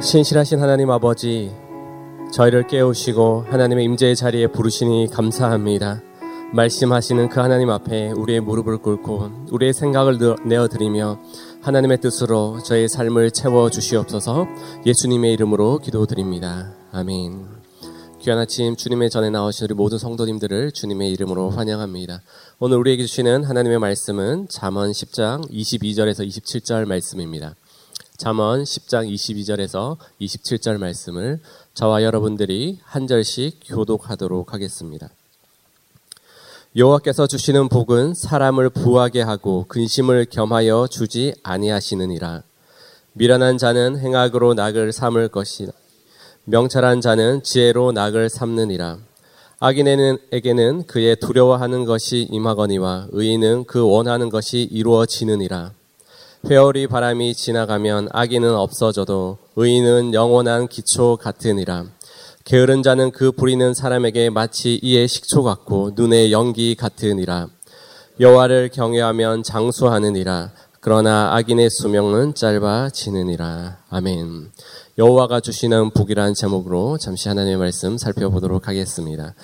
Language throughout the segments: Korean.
신실하신 하나님 아버지, 저희를 깨우시고 하나님의 임재의 자리에 부르시니 감사합니다. 말씀하시는 그 하나님 앞에 우리의 무릎을 꿇고 우리의 생각을 내어드리며 하나님의 뜻으로 저의 삶을 채워 주시옵소서 예수님의 이름으로 기도드립니다. 아멘. 귀한 아침 주님의 전에 나오신 우리 모든 성도님들을 주님의 이름으로 환영합니다. 오늘 우리에게 주시는 하나님의 말씀은 잠언 10장 22절에서 27절 말씀입니다. 잠언 10장 22절에서 27절 말씀을 저와 여러분들이 한 절씩 교독하도록 하겠습니다. 여호와께서 주시는 복은 사람을 부하게 하고 근심을 겸하여 주지 아니하시느니라. 미련한 자는 행악으로 낙을 삼을 것이나 명철한 자는 지혜로 낙을 삼느니라. 악인에게는 그의 두려워하는 것이 임하거니와 의인은 그 원하는 것이 이루어지느니라. 회오리 바람이 지나가면 악인은 없어져도 의인은 영원한 기초 같으니라. 게으른 자는 그 부리는 사람에게 마치 이의 식초 같고 눈의 연기 같으니라. 여호와를 경외하면 장수하느니라. 그러나 악인의 수명은 짧아지느니라. 아멘. 여호와가 주시는 복이라는 제목으로 잠시 하나님의 말씀 살펴보도록 하겠습니다.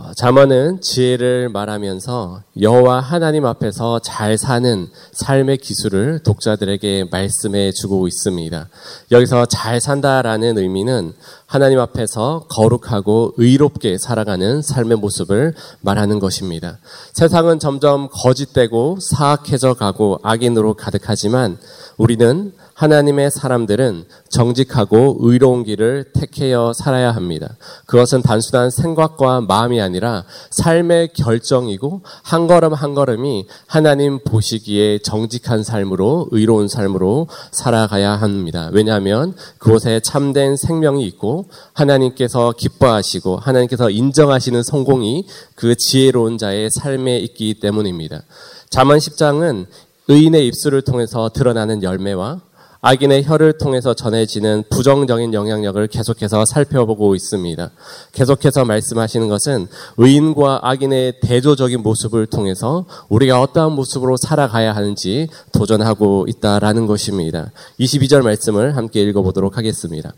어, 잠언은 지혜를 말하면서 여호와 하나님 앞에서 잘 사는 삶의 기술을 독자들에게 말씀해 주고 있습니다. 여기서 잘 산다라는 의미는 하나님 앞에서 거룩하고 의롭게 살아가는 삶의 모습을 말하는 것입니다. 세상은 점점 거짓되고 사악해져 가고 악인으로 가득하지만 우리는 하나님의 사람들은 정직하고 의로운 길을 택하여 살아야 합니다. 그것은 단순한 생각과 마음이 아니라 삶의 결정이고 한 걸음 한 걸음이 하나님 보시기에 정직한 삶으로 의로운 삶으로 살아가야 합니다. 왜냐하면 그곳에 참된 생명이 있고 하나님께서 기뻐하시고 하나님께서 인정하시는 성공이 그 지혜로운 자의 삶에 있기 때문입니다. 잠언 10장은 의인의 입술을 통해서 드러나는 열매와 악인의 혀를 통해서 전해지는 부정적인 영향력을 계속해서 살펴보고 있습니다. 계속해서 말씀하시는 것은 의인과 악인의 대조적인 모습을 통해서 우리가 어떠한 모습으로 살아가야 하는지 도전하고 있다라는 것입니다. 22절 말씀을 함께 읽어보도록 하겠습니다.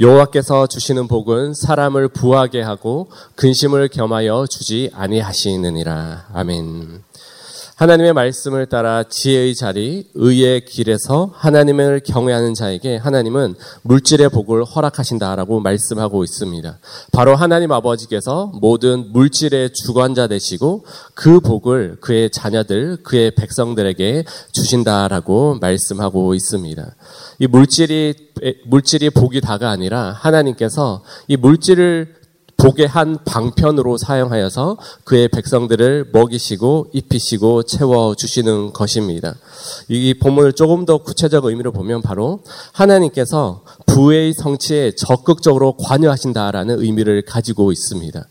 여호와께서 주시는 복은 사람을 부하게 하고 근심을 겸하여 주지 아니하시느니라. 아멘. 하나님의 말씀을 따라 지혜의 자리, 의의 길에서 하나님을 경외하는 자에게 하나님은 물질의 복을 허락하신다라고 말씀하고 있습니다. 바로 하나님 아버지께서 모든 물질의 주관자 되시고 그 복을 그의 자녀들, 그의 백성들에게 주신다라고 말씀하고 있습니다. 이 물질이 물질이 복이 다가 아니라 하나님께서 이 물질을 복의 한 방편으로 사용하여서 그의 백성들을 먹이시고 입히시고 채워 주시는 것입니다. 이 본문을 조금 더 구체적 의미로 보면 바로 하나님께서 부의 성취에 적극적으로 관여하신다라는 의미를 가지고 있습니다.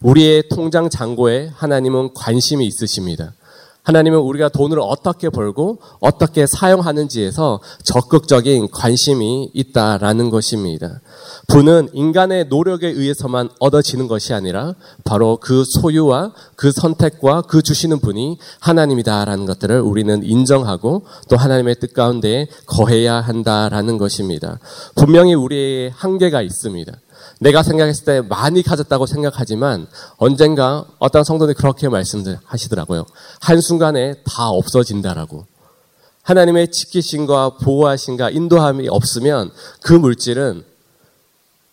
우리의 통장 잔고에 하나님은 관심이 있으십니다. 하나님은 우리가 돈을 어떻게 벌고 어떻게 사용하는지에서 적극적인 관심이 있다라는 것입니다. 부는 인간의 노력에 의해서만 얻어지는 것이 아니라 바로 그 소유와 그 선택과 그 주시는 분이 하나님이다라는 것들을 우리는 인정하고 또 하나님의 뜻 가운데 거해야 한다라는 것입니다. 분명히 우리의 한계가 있습니다. 내가 생각했을 때 많이 가졌다고 생각하지만 언젠가 어떤 성도들이 그렇게 말씀하시더라고요. 한순간에 다 없어진다라고. 하나님의 지키심과 보호하심과 인도함이 없으면 그 물질은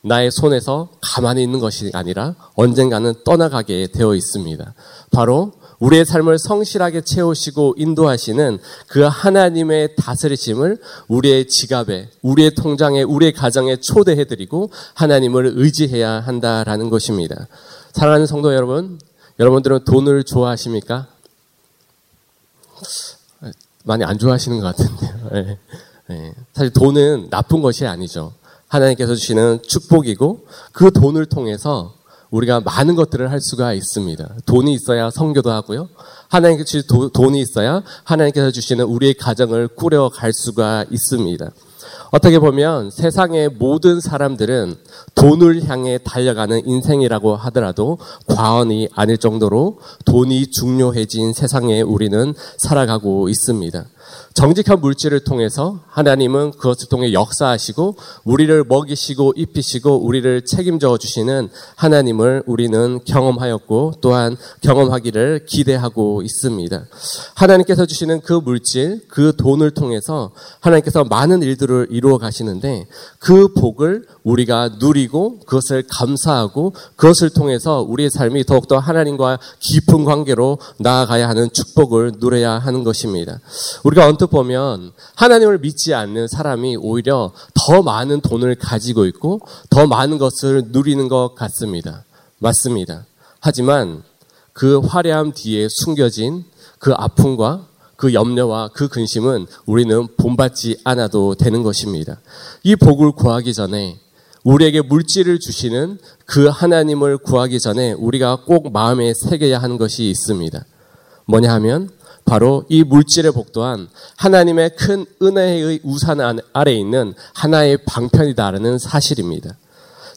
나의 손에서 가만히 있는 것이 아니라 언젠가는 떠나가게 되어 있습니다. 바로 우리의 삶을 성실하게 채우시고 인도하시는 그 하나님의 다스리심을 우리의 지갑에, 우리의 통장에, 우리의 가정에 초대해드리고 하나님을 의지해야 한다라는 것입니다. 사랑하는 성도 여러분, 여러분들은 돈을 좋아하십니까? 많이 안 좋아하시는 것 같은데요. 네. 네. 사실 돈은 나쁜 것이 아니죠. 하나님께서 주시는 축복이고 그 돈을 통해서 우리가 많은 것들을 할 수가 있습니다. 돈이 있어야 성교도 하고요. 하나님께서 주신 돈이 있어야 하나님께서 주시는 우리의 가정을 꾸려갈 수가 있습니다. 어떻게 보면 세상의 모든 사람들은 돈을 향해 달려가는 인생이라고 하더라도 과언이 아닐 정도로 돈이 중요해진 세상에 우리는 살아가고 있습니다. 정직한 물질을 통해서 하나님은 그것을 통해 역사하시고 우리를 먹이시고 입히시고 우리를 책임져 주시는 하나님을 우리는 경험하였고 또한 경험하기를 기대하고 있습니다. 하나님께서 주시는 그 물질, 그 돈을 통해서 하나님께서 많은 일들을 이루어 가시는데 그 복을 우리가 누리고 그것을 감사하고 그것을 통해서 우리의 삶이 더욱더 하나님과 깊은 관계로 나아가야 하는 축복을 누려야 하는 것입니다. 우리가 언뜻 보면 하나님을 믿지 않는 사람이 오히려 더 많은 돈을 가지고 있고 더 많은 것을 누리는 것 같습니다. 맞습니다. 하지만 그 화려함 뒤에 숨겨진 그 아픔과 그 염려와 그 근심은 우리는 본받지 않아도 되는 것입니다. 이 복을 구하기 전에 우리에게 물질을 주시는 그 하나님을 구하기 전에 우리가 꼭 마음에 새겨야 하는 것이 있습니다. 뭐냐 하면 바로 이 물질의 복 또한 하나님의 큰 은혜의 우산 아래 있는 하나의 방편이다라는 사실입니다.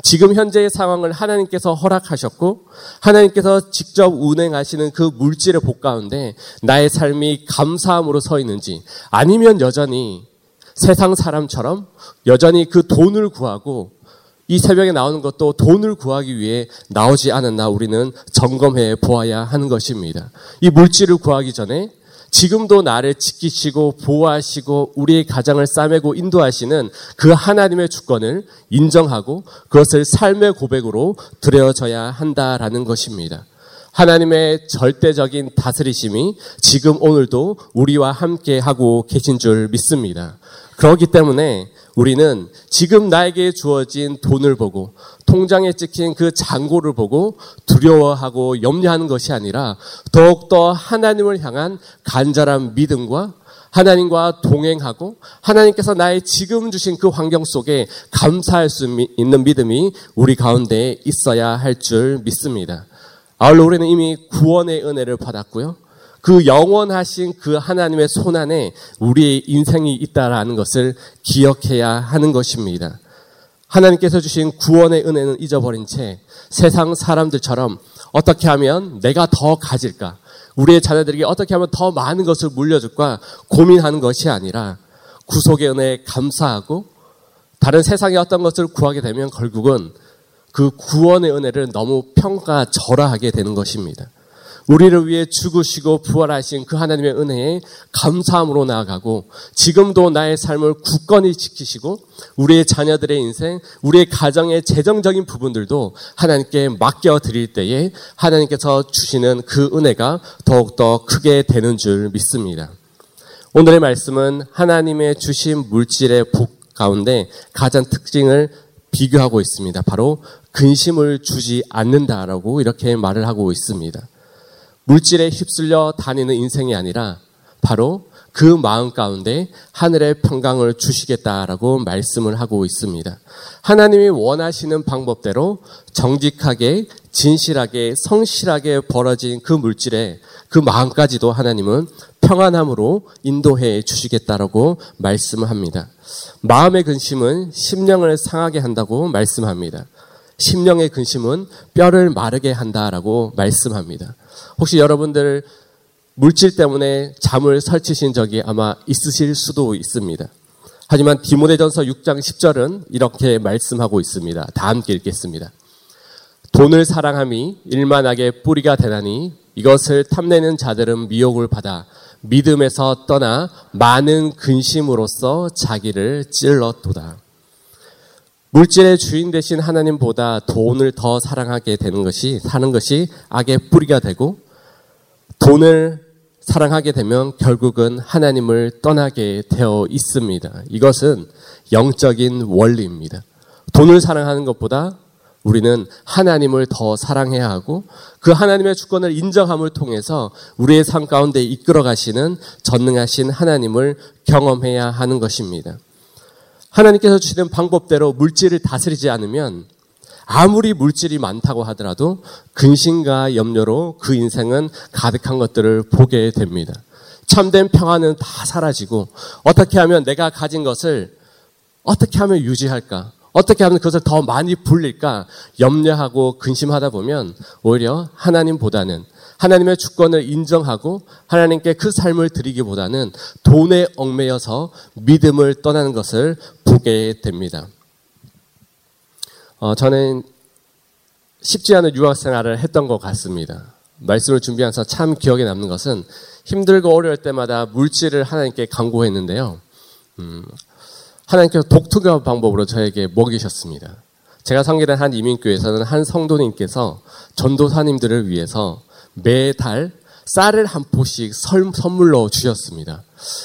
지금 현재의 상황을 하나님께서 허락하셨고 하나님께서 직접 운행하시는 그 물질의 복 가운데 나의 삶이 감사함으로 서 있는지 아니면 여전히 세상 사람처럼 여전히 그 돈을 구하고 이 새벽에 나오는 것도 돈을 구하기 위해 나오지 않았나 우리는 점검해 보아야 하는 것입니다. 이 물질을 구하기 전에 지금도 나를 지키시고 보호하시고 우리의 가정을 싸매고 인도하시는 그 하나님의 주권을 인정하고 그것을 삶의 고백으로 드려져야 한다라는 것입니다. 하나님의 절대적인 다스리심이 지금 오늘도 우리와 함께 하고 계신 줄 믿습니다. 그렇기 때문에 우리는 지금 나에게 주어진 돈을 보고 통장에 찍힌 그 잔고를 보고 두려워하고 염려하는 것이 아니라 더욱더 하나님을 향한 간절한 믿음과 하나님과 동행하고 하나님께서 나의 지금 주신 그 환경 속에 감사할 수 있는 믿음이 우리 가운데 있어야 할 줄 믿습니다. 아울러 우리는 이미 구원의 은혜를 받았고요. 그 영원하신 그 하나님의 손안에 우리의 인생이 있다라는 것을 기억해야 하는 것입니다. 하나님께서 주신 구원의 은혜는 잊어버린 채 세상 사람들처럼 어떻게 하면 내가 더 가질까? 우리의 자녀들에게 어떻게 하면 더 많은 것을 물려줄까? 고민하는 것이 아니라 구속의 은혜에 감사하고 다른 세상의 어떤 것을 구하게 되면 결국은 그 구원의 은혜를 너무 평가절하하게 되는 것입니다. 우리를 위해 죽으시고 부활하신 그 하나님의 은혜에 감사함으로 나아가고 지금도 나의 삶을 굳건히 지키시고 우리의 자녀들의 인생, 우리의 가정의 재정적인 부분들도 하나님께 맡겨 드릴 때에 하나님께서 주시는 그 은혜가 더욱더 크게 되는 줄 믿습니다. 오늘의 말씀은 하나님의 주신 물질의 복 가운데 가장 특징을 비교하고 있습니다. 바로 근심을 주지 않는다라고 이렇게 말을 하고 있습니다. 물질에 휩쓸려 다니는 인생이 아니라 바로 그 마음 가운데 하늘의 평강을 주시겠다라고 말씀을 하고 있습니다. 하나님이 원하시는 방법대로 정직하게, 진실하게, 성실하게 벌어진 그 물질에 그 마음까지도 하나님은 평안함으로 인도해 주시겠다라고 말씀을 합니다. 마음의 근심은 심령을 상하게 한다고 말씀합니다. 심령의 근심은 뼈를 마르게 한다라고 말씀합니다. 혹시 여러분들 물질 때문에 잠을 설치신 적이 아마 있으실 수도 있습니다. 하지만 디모데전서 6장 10절은 이렇게 말씀하고 있습니다. 다 함께 읽겠습니다. 돈을 사랑함이 일만하게 뿌리가 되나니 이것을 탐내는 자들은 미혹을 받아 믿음에서 떠나 많은 근심으로써 자기를 찔러도다. 물질의 주인 대신 하나님보다 돈을 더 사랑하게 되는 것이 사는 것이 악의 뿌리가 되고 돈을 사랑하게 되면 결국은 하나님을 떠나게 되어 있습니다. 이것은 영적인 원리입니다. 돈을 사랑하는 것보다 우리는 하나님을 더 사랑해야 하고 그 하나님의 주권을 인정함을 통해서 우리의 삶 가운데 이끌어 가시는 전능하신 하나님을 경험해야 하는 것입니다. 하나님께서 주시는 방법대로 물질을 다스리지 않으면 아무리 물질이 많다고 하더라도 근심과 염려로 그 인생은 가득한 것들을 보게 됩니다. 참된 평화는 다 사라지고 어떻게 하면 내가 가진 것을 어떻게 하면 유지할까? 어떻게 하면 그것을 더 많이 불릴까 염려하고 근심하다 보면 오히려 하나님보다는 하나님의 주권을 인정하고 하나님께 그 삶을 드리기보다는 돈에 얽매여서 믿음을 떠나는 것을 보게 됩니다. 어, 저는 쉽지 않은 유학 생활을 했던 것 같습니다. 말씀을 준비하면서 참 기억에 남는 것은 힘들고 어려울 때마다 물질을 하나님께 강구했는데요. 음, 하나님께서 독특한 방법으로 저에게 먹이셨습니다. 제가 성기된 한 이민교회에서는 한 성도님께서 전도사님들을 위해서 매달 쌀을 한 포씩 선물로 주셨습니다.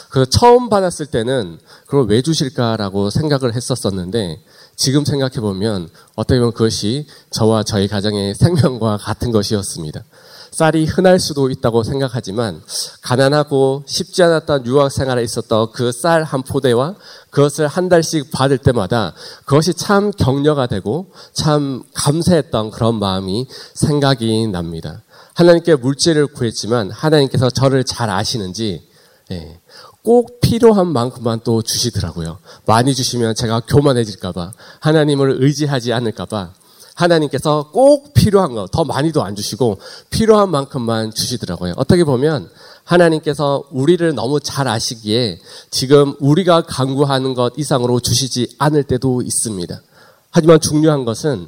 그래서 처음 받았을 때는 그걸 왜 주실까라고 생각을 했었었는데 지금 생각해 보면 어떻게 보면 그것이 저와 저희 가정의 생명과 같은 것이었습니다. 쌀이 흔할 수도 있다고 생각하지만 가난하고 쉽지 않았던 유학 생활에 있었던 그 쌀 한 포대와 그것을 한 달씩 받을 때마다 그것이 참 격려가 되고 참 감사했던 그런 마음이 생각이 납니다. 하나님께 물질을 구했지만 하나님께서 저를 잘 아시는지 예, 꼭 필요한 만큼만 또 주시더라고요. 많이 주시면 제가 교만해질까봐 하나님을 의지하지 않을까봐 하나님께서 꼭 필요한 거, 더 많이도 안 주시고 필요한 만큼만 주시더라고요. 어떻게 보면 하나님께서 우리를 너무 잘 아시기에 지금 우리가 강구하는 것 이상으로 주시지 않을 때도 있습니다. 하지만 중요한 것은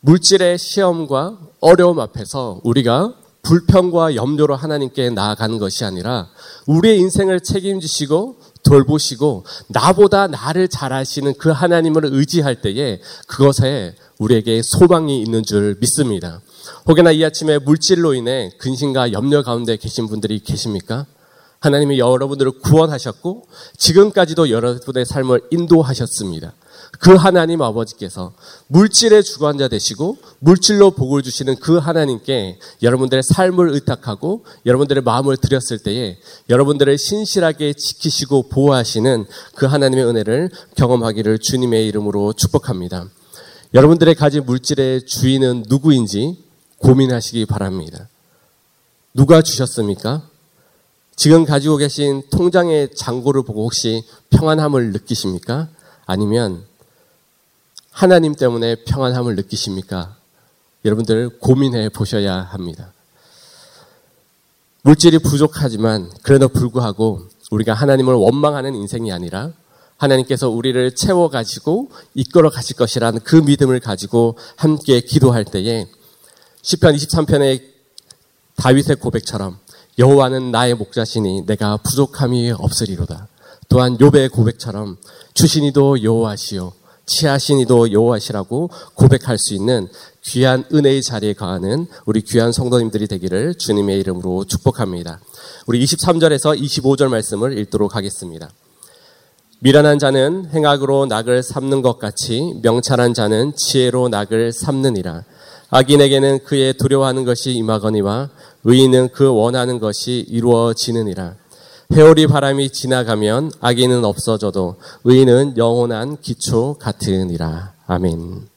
물질의 시험과 어려움 앞에서 우리가 불평과 염려로 하나님께 나아가는 것이 아니라 우리의 인생을 책임지시고 돌보시고 나보다 나를 잘 아시는 그 하나님을 의지할 때에 그것에 우리에게 소망이 있는 줄 믿습니다. 혹여나 이 아침에 물질로 인해 근심과 염려 가운데 계신 분들이 계십니까? 하나님이 여러분들을 구원하셨고 지금까지도 여러분의 삶을 인도하셨습니다. 그 하나님 아버지께서 물질의 주관자 되시고 물질로 복을 주시는 그 하나님께 여러분들의 삶을 의탁하고 여러분들의 마음을 드렸을 때에 여러분들을 신실하게 지키시고 보호하시는 그 하나님의 은혜를 경험하기를 주님의 이름으로 축복합니다. 여러분들의 가진 물질의 주인은 누구인지 고민하시기 바랍니다. 누가 주셨습니까? 지금 가지고 계신 통장의 잔고를 보고 혹시 평안함을 느끼십니까? 아니면 하나님 때문에 평안함을 느끼십니까? 여러분들 고민해 보셔야 합니다. 물질이 부족하지만 그래도 불구하고 우리가 하나님을 원망하는 인생이 아니라 하나님께서 우리를 채워가지고 이끌어 가실 것이라는 그 믿음을 가지고 함께 기도할 때에 시편 23편의 다윗의 고백처럼 여호와는 나의 목자시니 내가 부족함이 없으리로다. 또한 욥의 고백처럼 주신이도 여호와시요 치하신이도 여호와시라고 고백할 수 있는 귀한 은혜의 자리에 가는 우리 귀한 성도님들이 되기를 주님의 이름으로 축복합니다. 우리 23절에서 25절 말씀을 읽도록 하겠습니다. 미련한 자는 행악으로 낙을 삼는 것 같이 명찰한 자는 지혜로 낙을 삼느니라. 악인에게는 그의 두려워하는 것이 임하거니와 의인은 그 원하는 것이 이루어지느니라. 회오리 바람이 지나가면 악인은 없어져도 의인은 영원한 기초 같으니라. 아멘.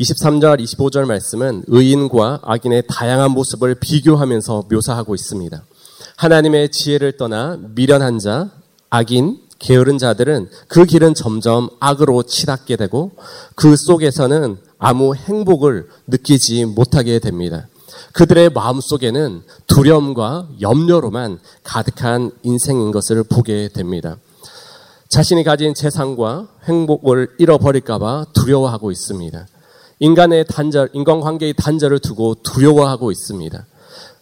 23절, 25절 말씀은 의인과 악인의 다양한 모습을 비교하면서 묘사하고 있습니다. 하나님의 지혜를 떠나 미련한 자, 악인, 게으른 자들은 그 길은 점점 악으로 치닫게 되고 그 속에서는 아무 행복을 느끼지 못하게 됩니다. 그들의 마음 속에는 두려움과 염려로만 가득한 인생인 것을 보게 됩니다. 자신이 가진 재산과 행복을 잃어버릴까봐 두려워하고 있습니다. 인간의 단절, 인간관계의 단절을 두고 두려워하고 있습니다.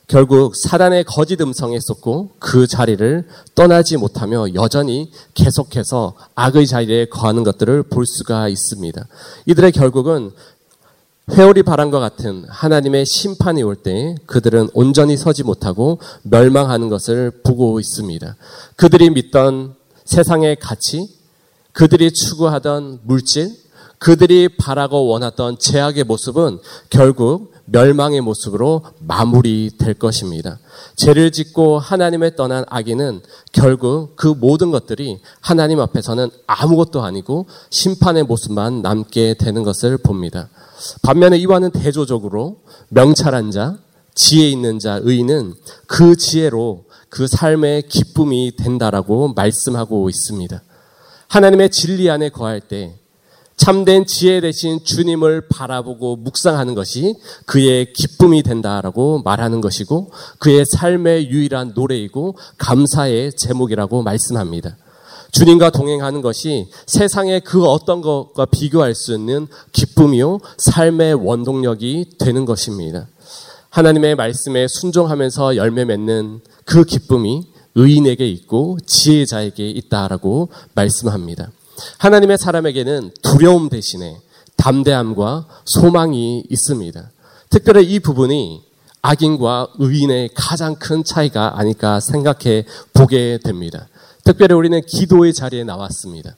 결국 사단의 거짓 음성에 쏟고 그 자리를 떠나지 못하며 여전히 계속해서 악의 자리에 거하는 것들을 볼 수가 있습니다. 이들의 결국은 회오리 바람과 같은 하나님의 심판이 올 때 그들은 온전히 서지 못하고 멸망하는 것을 보고 있습니다. 그들이 믿던 세상의 가치, 그들이 추구하던 물질, 그들이 바라고 원했던 제약의 모습은 결국 멸망의 모습으로 마무리될 것입니다. 죄를 짓고 하나님을 떠난 악인은 결국 그 모든 것들이 하나님 앞에서는 아무것도 아니고 심판의 모습만 남게 되는 것을 봅니다. 반면에 이와는 대조적으로 명찰한 자, 지혜 있는 자, 의인은 그 지혜로 그 삶의 기쁨이 된다라고 말씀하고 있습니다. 하나님의 진리 안에 거할 때 참된 지혜 대신 주님을 바라보고 묵상하는 것이 그의 기쁨이 된다라고 말하는 것이고 그의 삶의 유일한 노래이고 감사의 제목이라고 말씀합니다. 주님과 동행하는 것이 세상의 그 어떤 것과 비교할 수 있는 기쁨이요, 삶의 원동력이 되는 것입니다. 하나님의 말씀에 순종하면서 열매 맺는 그 기쁨이 의인에게 있고 지혜자에게 있다라고 말씀합니다. 하나님의 사람에게는 두려움 대신에 담대함과 소망이 있습니다. 특별히 이 부분이 악인과 의인의 가장 큰 차이가 아닐까 생각해 보게 됩니다. 특별히 우리는 기도의 자리에 나왔습니다.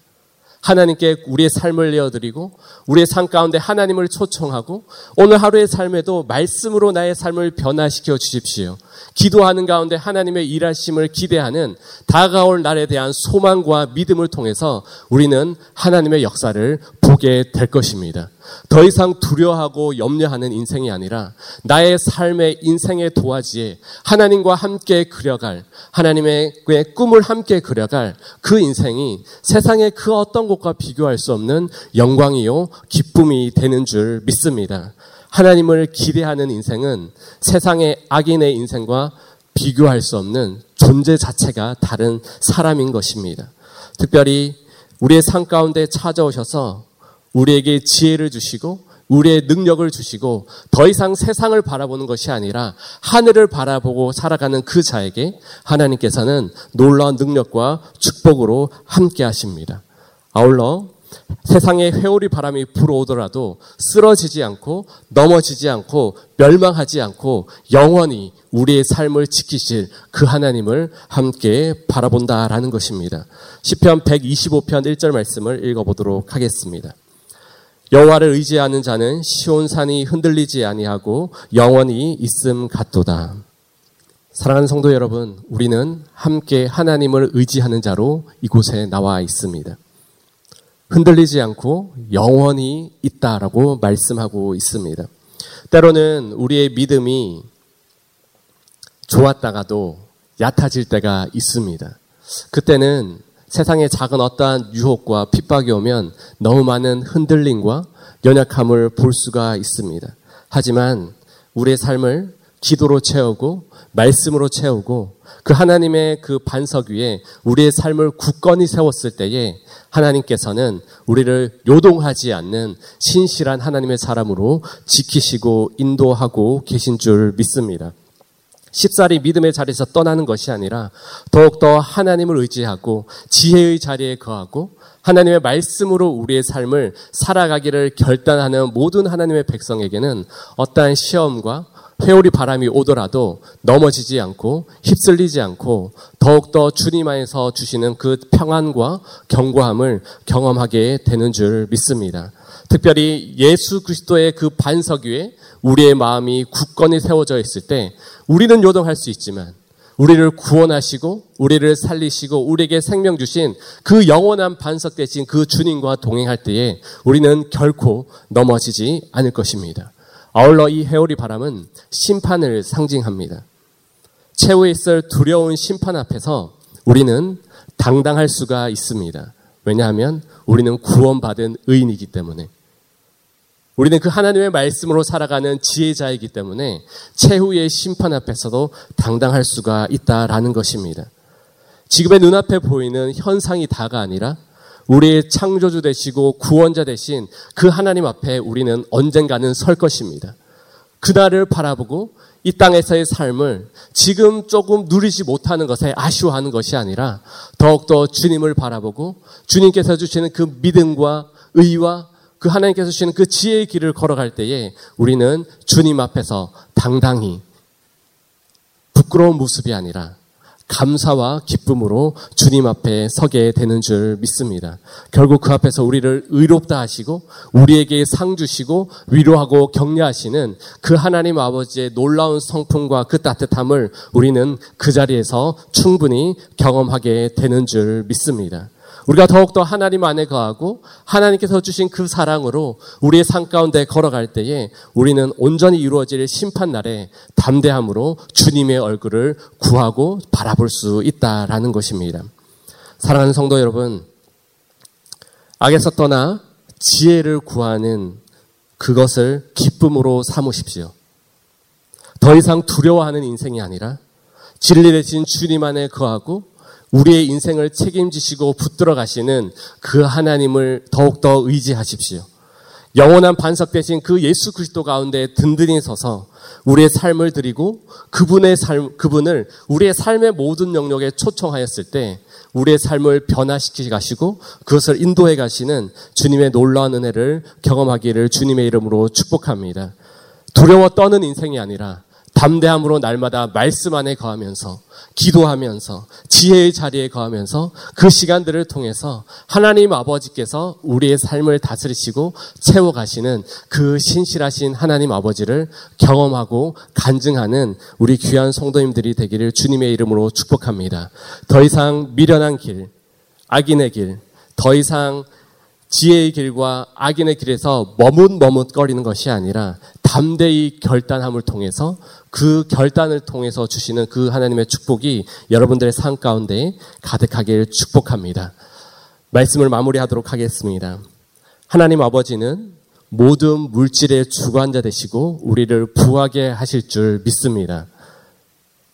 하나님께 우리의 삶을 내어드리고 우리의 삶 가운데 하나님을 초청하고 오늘 하루의 삶에도 말씀으로 나의 삶을 변화시켜 주십시오. 기도하는 가운데 하나님의 일하심을 기대하는 다가올 날에 대한 소망과 믿음을 통해서 우리는 하나님의 역사를 보게 될 것입니다. 더 이상 두려워하고 염려하는 인생이 아니라 나의 삶의 인생의 도화지에 하나님과 함께 그려갈 하나님의 꿈을 함께 그려갈 그 인생이 세상의 그 어떤 곳과 비교할 수 없는 영광이요 기쁨이 되는 줄 믿습니다. 하나님을 기대하는 인생은 세상의 악인의 인생과 비교할 수 없는 존재 자체가 다른 사람인 것입니다. 특별히 우리의 삶 가운데 찾아오셔서 우리에게 지혜를 주시고 우리의 능력을 주시고 더 이상 세상을 바라보는 것이 아니라 하늘을 바라보고 살아가는 그 자에게 하나님께서는 놀라운 능력과 축복으로 함께 하십니다. 아울러 세상에 회오리 바람이 불어오더라도 쓰러지지 않고 넘어지지 않고 멸망하지 않고 영원히 우리의 삶을 지키실 그 하나님을 함께 바라본다라는 것입니다. 시편 125편 1절 말씀을 읽어보도록 하겠습니다. 여호와를 의지하는 자는 시온 산이 흔들리지 아니하고 영원히 있음 같도다. 사랑하는 성도 여러분, 우리는 함께 하나님을 의지하는 자로 이곳에 나와 있습니다. 흔들리지 않고 영원히 있다라고 말씀하고 있습니다. 때로는 우리의 믿음이 좋았다가도 얕아질 때가 있습니다. 그때는 세상의 작은 어떠한 유혹과 핍박이 오면 너무 많은 흔들림과 연약함을 볼 수가 있습니다. 하지만 우리의 삶을 기도로 채우고 말씀으로 채우고 그 하나님의 그 반석 위에 우리의 삶을 굳건히 세웠을 때에 하나님께서는 우리를 요동하지 않는 신실한 하나님의 사람으로 지키시고 인도하고 계신 줄 믿습니다. 쉽사리 믿음의 자리에서 떠나는 것이 아니라 더욱더 하나님을 의지하고 지혜의 자리에 거하고 하나님의 말씀으로 우리의 삶을 살아가기를 결단하는 모든 하나님의 백성에게는 어떠한 시험과 회오리 바람이 오더라도 넘어지지 않고 휩쓸리지 않고 더욱더 주님 안에서 주시는 그 평안과 견고함을 경험하게 되는 줄 믿습니다. 특별히 예수 그리스도의 그 반석 위에 우리의 마음이 굳건히 세워져 있을 때 우리는 요동할 수 있지만 우리를 구원하시고 우리를 살리시고 우리에게 생명 주신 그 영원한 반석 대신 그 주님과 동행할 때에 우리는 결코 넘어지지 않을 것입니다. 아울러 이 해오리 바람은 심판을 상징합니다. 최후에 있을 두려운 심판 앞에서 우리는 당당할 수가 있습니다. 왜냐하면 우리는 구원받은 의인이기 때문에. 우리는 그 하나님의 말씀으로 살아가는 지혜자이기 때문에 최후의 심판 앞에서도 당당할 수가 있다라는 것입니다. 지금의 눈앞에 보이는 현상이 다가 아니라 우리의 창조주 되시고 구원자 되신 그 하나님 앞에 우리는 언젠가는 설 것입니다. 그날을 바라보고 이 땅에서의 삶을 지금 조금 누리지 못하는 것에 아쉬워하는 것이 아니라 더욱더 주님을 바라보고 주님께서 주시는 그 믿음과 의와 그 하나님께서 주시는 그 지혜의 길을 걸어갈 때에 우리는 주님 앞에서 당당히 부끄러운 모습이 아니라 감사와 기쁨으로 주님 앞에 서게 되는 줄 믿습니다. 결국 그 앞에서 우리를 의롭다 하시고 우리에게 상 주시고 위로하고 격려하시는 그 하나님 아버지의 놀라운 성품과 그 따뜻함을 우리는 그 자리에서 충분히 경험하게 되는 줄 믿습니다. 우리가 더욱더 하나님 안에 거하고 하나님께서 주신 그 사랑으로 우리의 삶 가운데 걸어갈 때에 우리는 온전히 이루어질 심판 날에 담대함으로 주님의 얼굴을 구하고 바라볼 수 있다라는 것입니다. 사랑하는 성도 여러분, 악에서 떠나 지혜를 구하는 그것을 기쁨으로 삼으십시오. 더 이상 두려워하는 인생이 아니라 진리 대신 주님 안에 거하고 우리의 인생을 책임지시고 붙들어 가시는 그 하나님을 더욱더 의지하십시오. 영원한 반석 대신 그 예수 그리스도 가운데 든든히 서서 우리의 삶을 드리고 그분의 삶, 그분을 우리의 삶의 모든 영역에 초청하였을 때 우리의 삶을 변화시키 가시고 그것을 인도해 가시는 주님의 놀라운 은혜를 경험하기를 주님의 이름으로 축복합니다. 두려워 떠는 인생이 아니라 담대함으로 날마다 말씀 안에 거하면서 기도하면서 지혜의 자리에 거하면서 그 시간들을 통해서 하나님 아버지께서 우리의 삶을 다스리시고 채워 가시는 그 신실하신 하나님 아버지를 경험하고 간증하는 우리 귀한 성도님들이 되기를 주님의 이름으로 축복합니다. 더 이상 미련한 길, 악인의 길, 더 이상 지혜의 길과 악인의 길에서 머뭇머뭇거리는 것이 아니라 담대히 결단함을 통해서 그 결단을 통해서 주시는 그 하나님의 축복이 여러분들의 삶 가운데 가득하길 축복합니다. 말씀을 마무리하도록 하겠습니다. 하나님 아버지는 모든 물질의 주관자 되시고 우리를 부하게 하실 줄 믿습니다.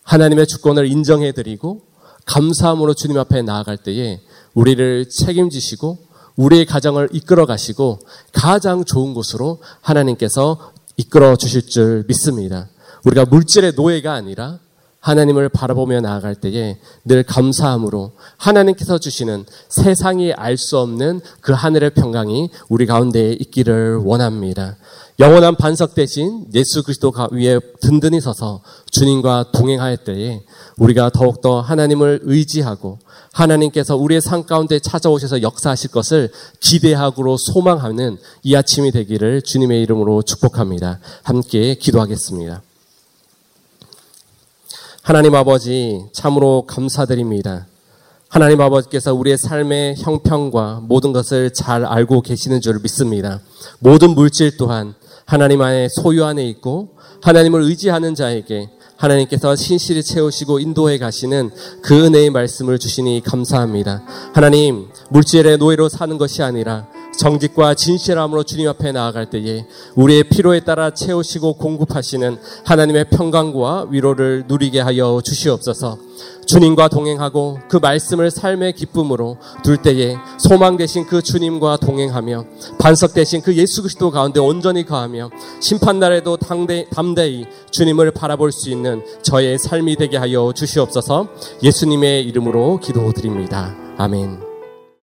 하나님의 주권을 인정해 드리고 감사함으로 주님 앞에 나아갈 때에 우리를 책임지시고 우리의 가정을 이끌어 가시고 가장 좋은 곳으로 하나님께서 이끌어 주실 줄 믿습니다. 우리가 물질의 노예가 아니라 하나님을 바라보며 나아갈 때에 늘 감사함으로 하나님께서 주시는 세상이 알 수 없는 그 하늘의 평강이 우리 가운데에 있기를 원합니다. 영원한 반석 대신 예수 그리스도 위에 든든히 서서 주님과 동행할 때에 우리가 더욱더 하나님을 의지하고 하나님께서 우리의 삶 가운데 찾아오셔서 역사하실 것을 기대하고 소망하는 이 아침이 되기를 주님의 이름으로 축복합니다. 함께 기도하겠습니다. 하나님 아버지 참으로 감사드립니다. 하나님 아버지께서 우리의 삶의 형평과 모든 것을 잘 알고 계시는 줄 믿습니다. 모든 물질 또한 하나님 안에 소유 안에 있고 하나님을 의지하는 자에게 하나님께서 신실히 채우시고 인도해 가시는 그 은혜의 말씀을 주시니 감사합니다. 하나님, 물질의 노예로 사는 것이 아니라 정직과 진실함으로 주님 앞에 나아갈 때에 우리의 필요에 따라 채우시고 공급하시는 하나님의 평강과 위로를 누리게 하여 주시옵소서. 주님과 동행하고 그 말씀을 삶의 기쁨으로 둘 때에 소망 되신 그 주님과 동행하며 반석 되신 그 예수 그리스도 가운데 온전히 거하며 심판 날에도 담대히 주님을 바라볼 수 있는 저의 삶이 되게 하여 주시옵소서. 예수님의 이름으로 기도드립니다. 아멘.